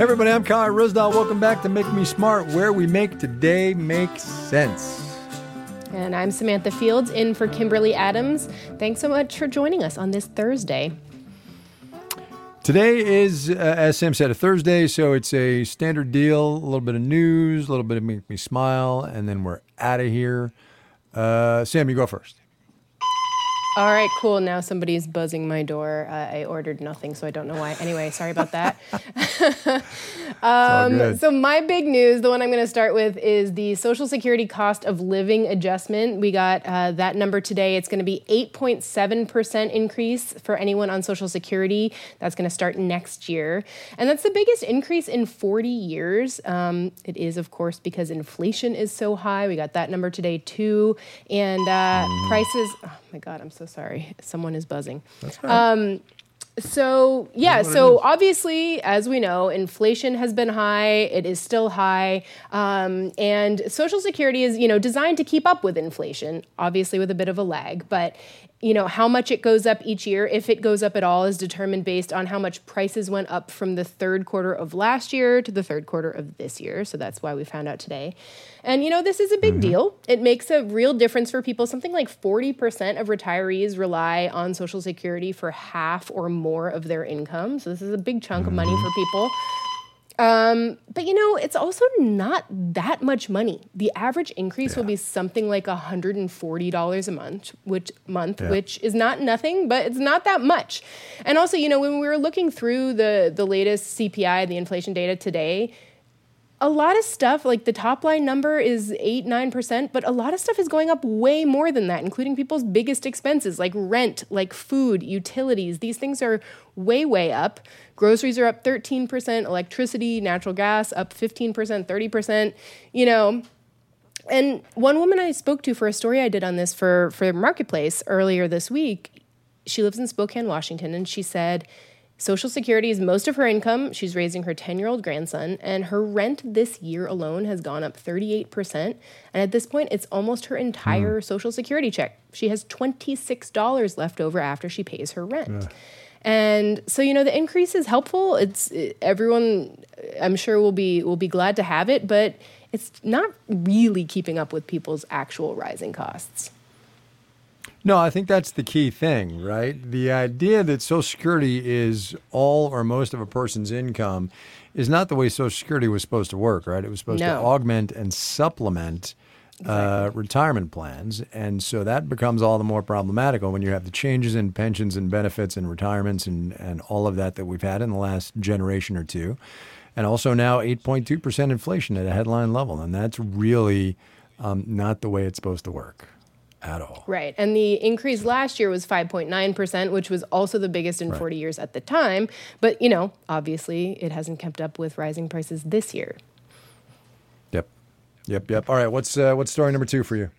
everybody, I'm Kai Ryssdal. Welcome back to Make Me Smart, where we make today make sense. And I'm Samantha Fields in for Kimberly Adams. Thanks so much for joining us on this Thursday. Today is, uh, as Sam said, a Thursday, so it's a standard deal, a little bit of news, a little bit of make me smile, and then we're out of here. Uh, Sam, you go first. All right, cool. Now somebody's buzzing my door. Uh, I ordered nothing, so I don't know why. Anyway, sorry about that. um, so, my big news, the one I'm going to start with, is the Social Security cost of living adjustment. We got uh, that number today. It's going to be 8.7% increase for anyone on Social Security. That's going to start next year. And that's the biggest increase in 40 years. Um, it is, of course, because inflation is so high. We got that number today, too. And uh, mm. prices, oh my God, I'm so so sorry. Someone is buzzing. That's right. Um, so yeah, so obviously, as we know, inflation has been high. It is still high, um, and Social Security is you know designed to keep up with inflation, obviously with a bit of a lag. But you know how much it goes up each year if it goes up at all is determined based on how much prices went up from the third quarter of last year to the third quarter of this year. So that's why we found out today. And you know this is a big mm-hmm. deal. It makes a real difference for people. Something like 40% of retirees rely on social security for half or more of their income. So this is a big chunk mm-hmm. of money for people um, but you know, it's also not that much money. The average increase yeah. will be something like $140 a month, which month, yeah. which is not nothing, but it's not that much. And also, you know, when we were looking through the the latest CPI, the inflation data today, a lot of stuff, like the top line number is 8 9%, but a lot of stuff is going up way more than that, including people's biggest expenses like rent, like food, utilities. These things are way, way up. Groceries are up 13%, electricity, natural gas up 15%, 30%. You know, and one woman I spoke to for a story I did on this for, for Marketplace earlier this week, she lives in Spokane, Washington, and she said, Social Security is most of her income. She's raising her 10 year old grandson, and her rent this year alone has gone up 38%. And at this point, it's almost her entire mm. Social Security check. She has $26 left over after she pays her rent. Yeah. And so, you know, the increase is helpful. It's everyone, I'm sure, will be will be glad to have it, but it's not really keeping up with people's actual rising costs. No, I think that's the key thing, right? The idea that Social Security is all or most of a person's income is not the way Social Security was supposed to work, right? It was supposed no. to augment and supplement uh, exactly. retirement plans. And so that becomes all the more problematical when you have the changes in pensions and benefits and retirements and, and all of that that we've had in the last generation or two. And also now 8.2% inflation at a headline level. And that's really um, not the way it's supposed to work at all. Right. And the increase last year was 5.9%, which was also the biggest in right. 40 years at the time. But, you know, obviously it hasn't kept up with rising prices this year. Yep. Yep. Yep. All right. What's, uh, what's story number two for you?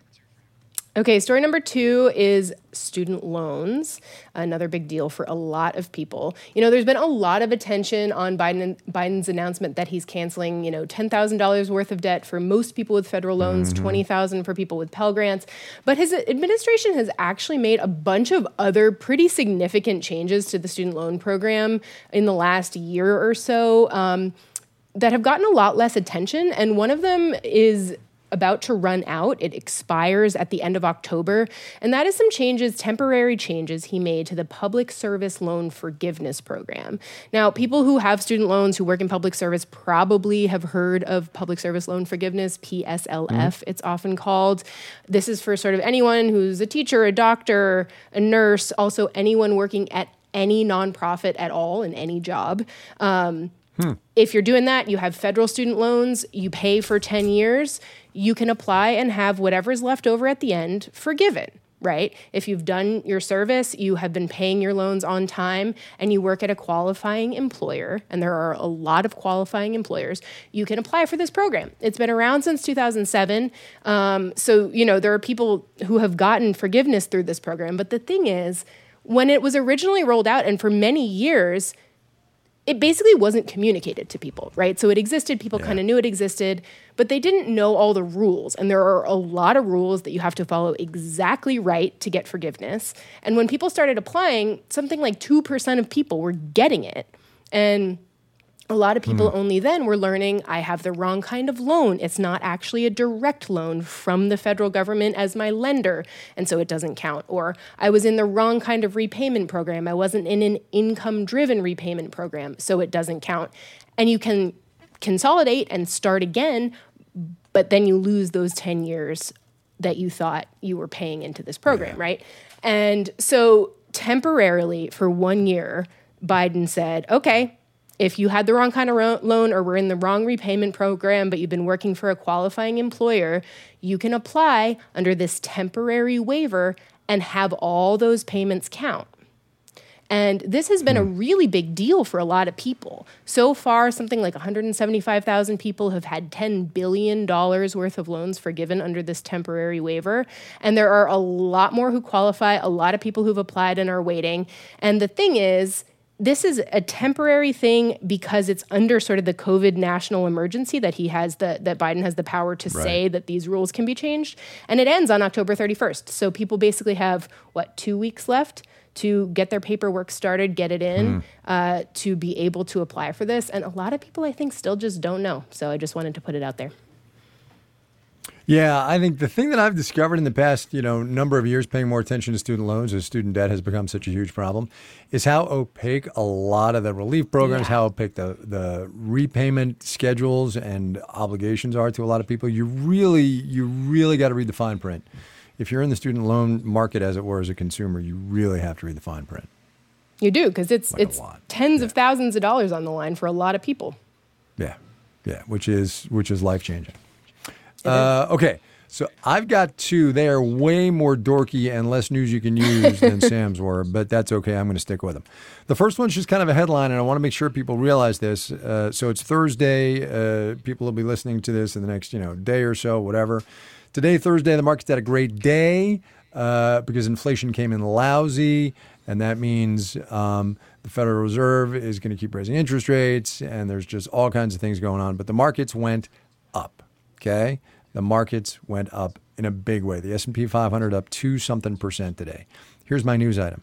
Okay, story number two is student loans, another big deal for a lot of people. You know, there's been a lot of attention on Biden Biden's announcement that he's canceling, you know, ten thousand dollars worth of debt for most people with federal loans, mm-hmm. twenty thousand for people with Pell grants. But his administration has actually made a bunch of other pretty significant changes to the student loan program in the last year or so. Um, that have gotten a lot less attention. And one of them is about to run out. It expires at the end of October. And that is some changes, temporary changes he made to the Public Service Loan Forgiveness Program. Now, people who have student loans who work in public service probably have heard of Public Service Loan Forgiveness, PSLF, mm-hmm. it's often called. This is for sort of anyone who's a teacher, a doctor, a nurse, also anyone working at any nonprofit at all in any job. Um, Hmm. If you're doing that, you have federal student loans, you pay for 10 years, you can apply and have whatever's left over at the end forgiven right? If you've done your service, you have been paying your loans on time, and you work at a qualifying employer, and there are a lot of qualifying employers, you can apply for this program. It's been around since 2007. Um, so, you know, there are people who have gotten forgiveness through this program. But the thing is, when it was originally rolled out, and for many years, it basically wasn't communicated to people, right? So it existed, people yeah. kind of knew it existed, but they didn't know all the rules. And there are a lot of rules that you have to follow exactly right to get forgiveness. And when people started applying, something like 2% of people were getting it. And a lot of people mm. only then were learning I have the wrong kind of loan. It's not actually a direct loan from the federal government as my lender, and so it doesn't count. Or I was in the wrong kind of repayment program. I wasn't in an income driven repayment program, so it doesn't count. And you can consolidate and start again, but then you lose those 10 years that you thought you were paying into this program, yeah. right? And so temporarily for one year, Biden said, okay, if you had the wrong kind of loan or were in the wrong repayment program, but you've been working for a qualifying employer, you can apply under this temporary waiver and have all those payments count. And this has been a hmm. really big deal for a lot of people. So far, something like 175,000 people have had $10 billion worth of loans forgiven under this temporary waiver. And there are a lot more who qualify, a lot of people who've applied and are waiting. And the thing is, this is a temporary thing because it's under sort of the COVID national emergency that he has the that Biden has the power to right. say that these rules can be changed, and it ends on October 31st. So people basically have what two weeks left to get their paperwork started, get it in, mm. uh, to be able to apply for this. And a lot of people, I think, still just don't know. So I just wanted to put it out there. Yeah, I think the thing that I've discovered in the past, you know, number of years paying more attention to student loans as student debt has become such a huge problem, is how opaque a lot of the relief programs, yeah. how opaque the the repayment schedules and obligations are to a lot of people. You really, you really got to read the fine print if you're in the student loan market, as it were, as a consumer, you really have to read the fine print. You do because it's like it's tens yeah. of thousands of dollars on the line for a lot of people. Yeah, yeah, which is which is life changing. Uh, okay, so I've got two. They are way more dorky and less news you can use than Sam's were, but that's okay. I'm going to stick with them. The first one's just kind of a headline, and I want to make sure people realize this. Uh, so it's Thursday. Uh, people will be listening to this in the next you know day or so, whatever. Today, Thursday, the market's had a great day uh, because inflation came in lousy, and that means um, the Federal Reserve is going to keep raising interest rates, and there's just all kinds of things going on. But the markets went up. Okay, the markets went up in a big way. The S&P 500 up two something percent today. Here's my news item.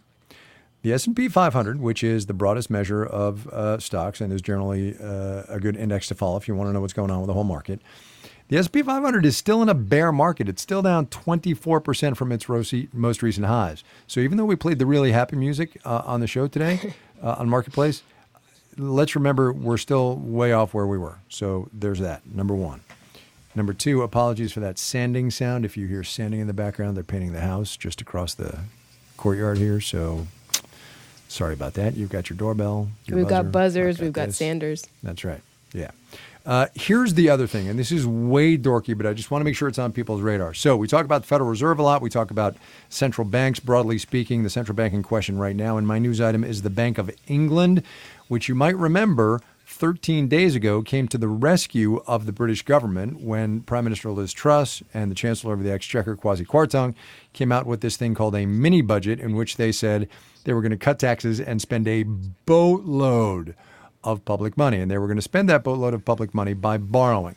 The S&P 500, which is the broadest measure of uh, stocks and is generally uh, a good index to follow if you want to know what's going on with the whole market, the S&P 500 is still in a bear market. It's still down 24% from its most recent highs. So even though we played the really happy music uh, on the show today uh, on Marketplace, let's remember we're still way off where we were. So there's that, number one. Number two, apologies for that sanding sound. If you hear sanding in the background, they're painting the house just across the courtyard here. So sorry about that. You've got your doorbell. Your we've buzzer. got buzzers. Got we've this. got sanders. That's right. Yeah. Uh, here's the other thing, and this is way dorky, but I just want to make sure it's on people's radar. So we talk about the Federal Reserve a lot. We talk about central banks, broadly speaking. The central bank in question right now, and my news item is the Bank of England, which you might remember 13 days ago came to the rescue of the British government when Prime Minister Liz Truss and the Chancellor of the Exchequer, Kwasi Kwarteng, came out with this thing called a mini budget in which they said they were going to cut taxes and spend a boatload of public money. And they were going to spend that boatload of public money by borrowing.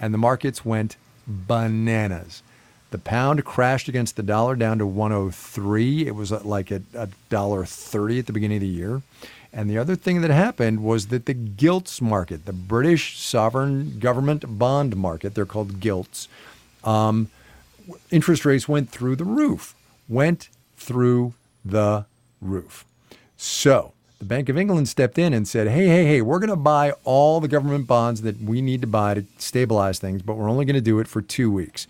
And the markets went bananas. The pound crashed against the dollar down to 103. It was like at a dollar 30 at the beginning of the year. And the other thing that happened was that the gilts market, the British sovereign government bond market, they're called gilts, um, interest rates went through the roof. Went through the roof. So the Bank of England stepped in and said, hey, hey, hey, we're going to buy all the government bonds that we need to buy to stabilize things, but we're only going to do it for two weeks.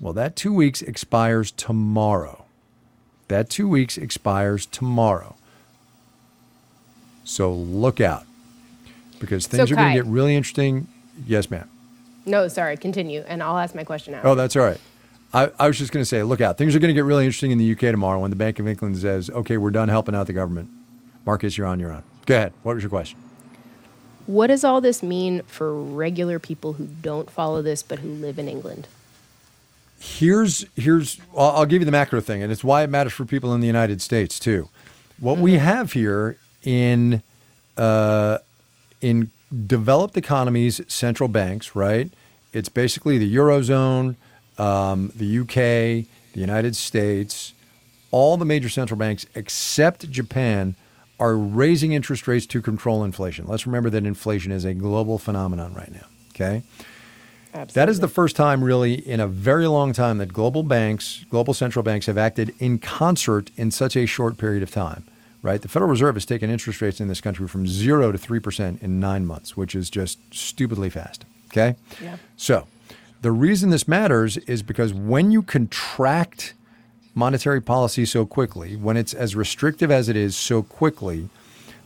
Well, that two weeks expires tomorrow. That two weeks expires tomorrow. So look out because things so, are going to get really interesting. Yes, ma'am. No, sorry, continue, and I'll ask my question now. Oh, that's all right. I, I was just going to say, look out. Things are going to get really interesting in the UK tomorrow when the Bank of England says, okay, we're done helping out the government. Marcus, you're on your own. Go ahead. What was your question? What does all this mean for regular people who don't follow this but who live in England? Here's here's I'll, I'll give you the macro thing, and it's why it matters for people in the United States too. What mm-hmm. we have here in uh, in developed economies, central banks, right? It's basically the eurozone, um, the UK, the United States, all the major central banks except Japan are raising interest rates to control inflation. Let's remember that inflation is a global phenomenon right now. Okay. Absolutely. That is the first time, really, in a very long time that global banks, global central banks, have acted in concert in such a short period of time. Right? The Federal Reserve has taken interest rates in this country from zero to three percent in nine months, which is just stupidly fast. Okay. Yeah. So, the reason this matters is because when you contract monetary policy so quickly, when it's as restrictive as it is so quickly,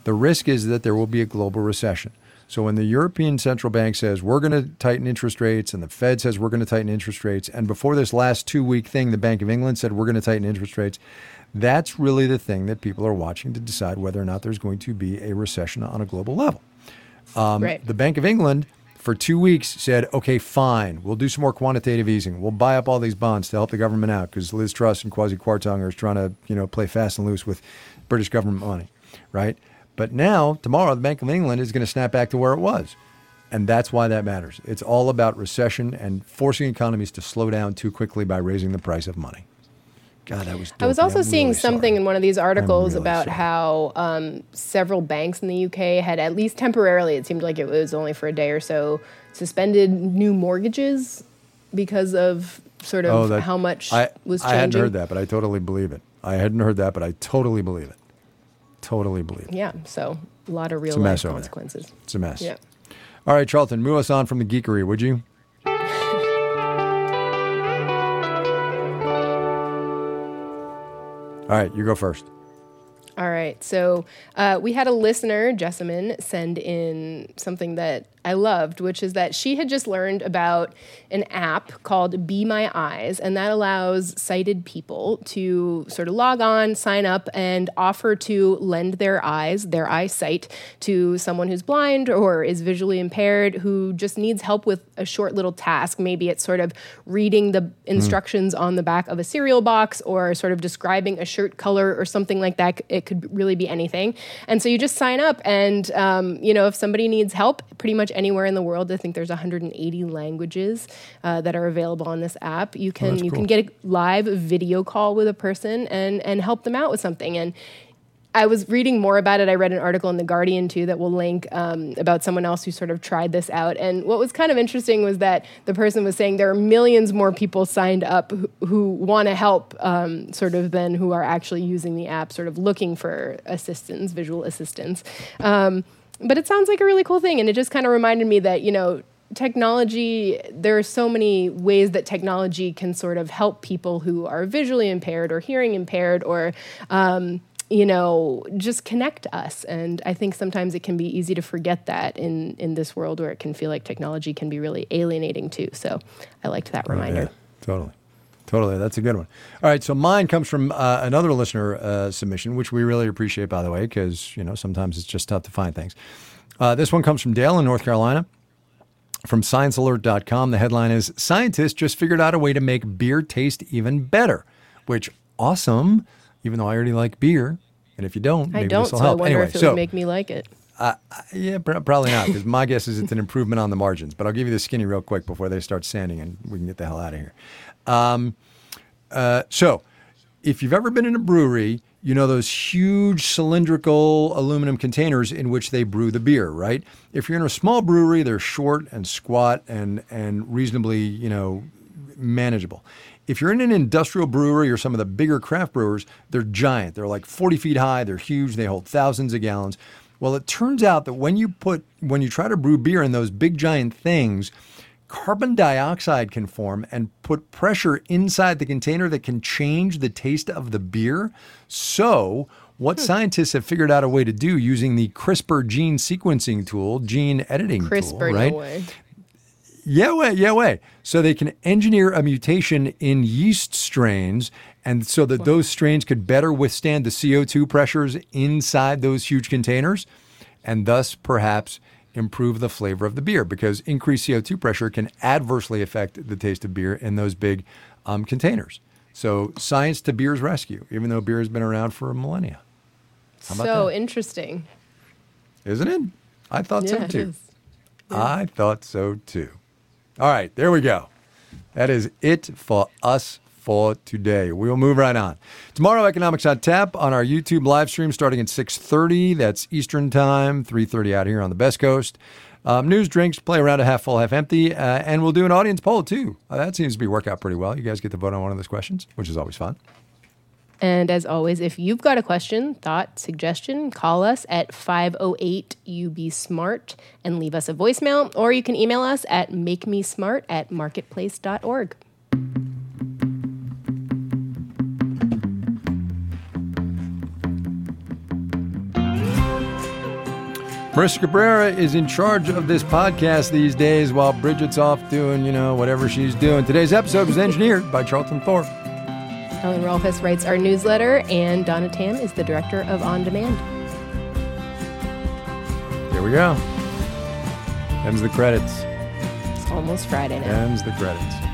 the risk is that there will be a global recession. So when the European Central Bank says we're going to tighten interest rates and the Fed says we're going to tighten interest rates, and before this last two week thing, the Bank of England said we're going to tighten interest rates, that's really the thing that people are watching to decide whether or not there's going to be a recession on a global level. Um, right. The Bank of England for two weeks said, okay, fine, we'll do some more quantitative easing. We'll buy up all these bonds to help the government out because Liz Truss and Kwasi Kwarteng are trying to, you know, play fast and loose with British government money, right? But now, tomorrow, the Bank of England is going to snap back to where it was. And that's why that matters. It's all about recession and forcing economies to slow down too quickly by raising the price of money. God, that was. I was also seeing really something sorry. in one of these articles really about sorry. how um, several banks in the UK had, at least temporarily, it seemed like it was only for a day or so, suspended new mortgages because of sort of oh, that, how much I, was changing. I hadn't heard that, but I totally believe it. I hadn't heard that, but I totally believe it. Totally believe. Yeah, so a lot of real life consequences. It's a mess. Yeah. All right, Charlton, move us on from the geekery, would you? All right, you go first. All right. So uh, we had a listener, Jessamine, send in something that I loved, which is that she had just learned about an app called Be My Eyes, and that allows sighted people to sort of log on, sign up, and offer to lend their eyes, their eyesight, to someone who's blind or is visually impaired who just needs help with a short little task. Maybe it's sort of reading the instructions mm. on the back of a cereal box or sort of describing a shirt color or something like that. It could really be anything. And so you just sign up, and um, you know if somebody needs help, pretty much anywhere in the world. I think there's 180 languages uh, that are available on this app. You can oh, you cool. can get a live video call with a person and and help them out with something. And I was reading more about it. I read an article in the Guardian too that will link um, about someone else who sort of tried this out. And what was kind of interesting was that the person was saying there are millions more people signed up who, who want to help, um, sort of, than who are actually using the app, sort of looking for assistance, visual assistance. Um, but it sounds like a really cool thing and it just kind of reminded me that you know technology there are so many ways that technology can sort of help people who are visually impaired or hearing impaired or um, you know just connect us and i think sometimes it can be easy to forget that in in this world where it can feel like technology can be really alienating too so i liked that reminder oh, yeah, totally Totally, that's a good one. All right, so mine comes from uh, another listener uh, submission, which we really appreciate, by the way, because you know sometimes it's just tough to find things. Uh, this one comes from Dale in North Carolina. From ScienceAlert.com, the headline is "Scientists just figured out a way to make beer taste even better," which awesome. Even though I already like beer, and if you don't, I maybe don't. this will so help. I wonder anyway, if it so, would make me like it. Uh, yeah, probably not, because my guess is it's an improvement on the margins. But I'll give you the skinny real quick before they start sanding, and we can get the hell out of here. Um, uh, so, if you've ever been in a brewery, you know those huge cylindrical aluminum containers in which they brew the beer, right? If you're in a small brewery, they're short and squat and and reasonably, you know, manageable. If you're in an industrial brewery or some of the bigger craft brewers, they're giant. They're like 40 feet high. They're huge. They hold thousands of gallons. Well, it turns out that when you put when you try to brew beer in those big giant things, carbon dioxide can form and put pressure inside the container that can change the taste of the beer. So, what hmm. scientists have figured out a way to do using the CRISPR gene sequencing tool, gene editing CRISPR, tool, right? No. Yeah, way, yeah, way. So they can engineer a mutation in yeast strains, and so that those strains could better withstand the CO2 pressures inside those huge containers, and thus perhaps improve the flavor of the beer because increased CO2 pressure can adversely affect the taste of beer in those big um, containers. So, science to beer's rescue, even though beer has been around for a millennia. so that? interesting. Isn't it? I thought yeah, so too. Yeah. I thought so too. All right, there we go. That is it for us for today. We will move right on. Tomorrow, Economics on Tap on our YouTube live stream starting at 6.30. That's Eastern Time, 3.30 out here on the Best Coast. Um, news, drinks, play around a half full, half empty, uh, and we'll do an audience poll too. Uh, that seems to be work out pretty well. You guys get to vote on one of those questions, which is always fun. And as always, if you've got a question, thought, suggestion, call us at 508 UB Smart and leave us a voicemail, or you can email us at makemesmart at marketplace.org. Marissa Cabrera is in charge of this podcast these days while Bridget's off doing, you know, whatever she's doing. Today's episode was engineered by Charlton Thorpe. Ellen Rolfes writes our newsletter, and Donna Tam is the director of On Demand. Here we go. Ends the credits. It's almost Friday now. Ends the credits.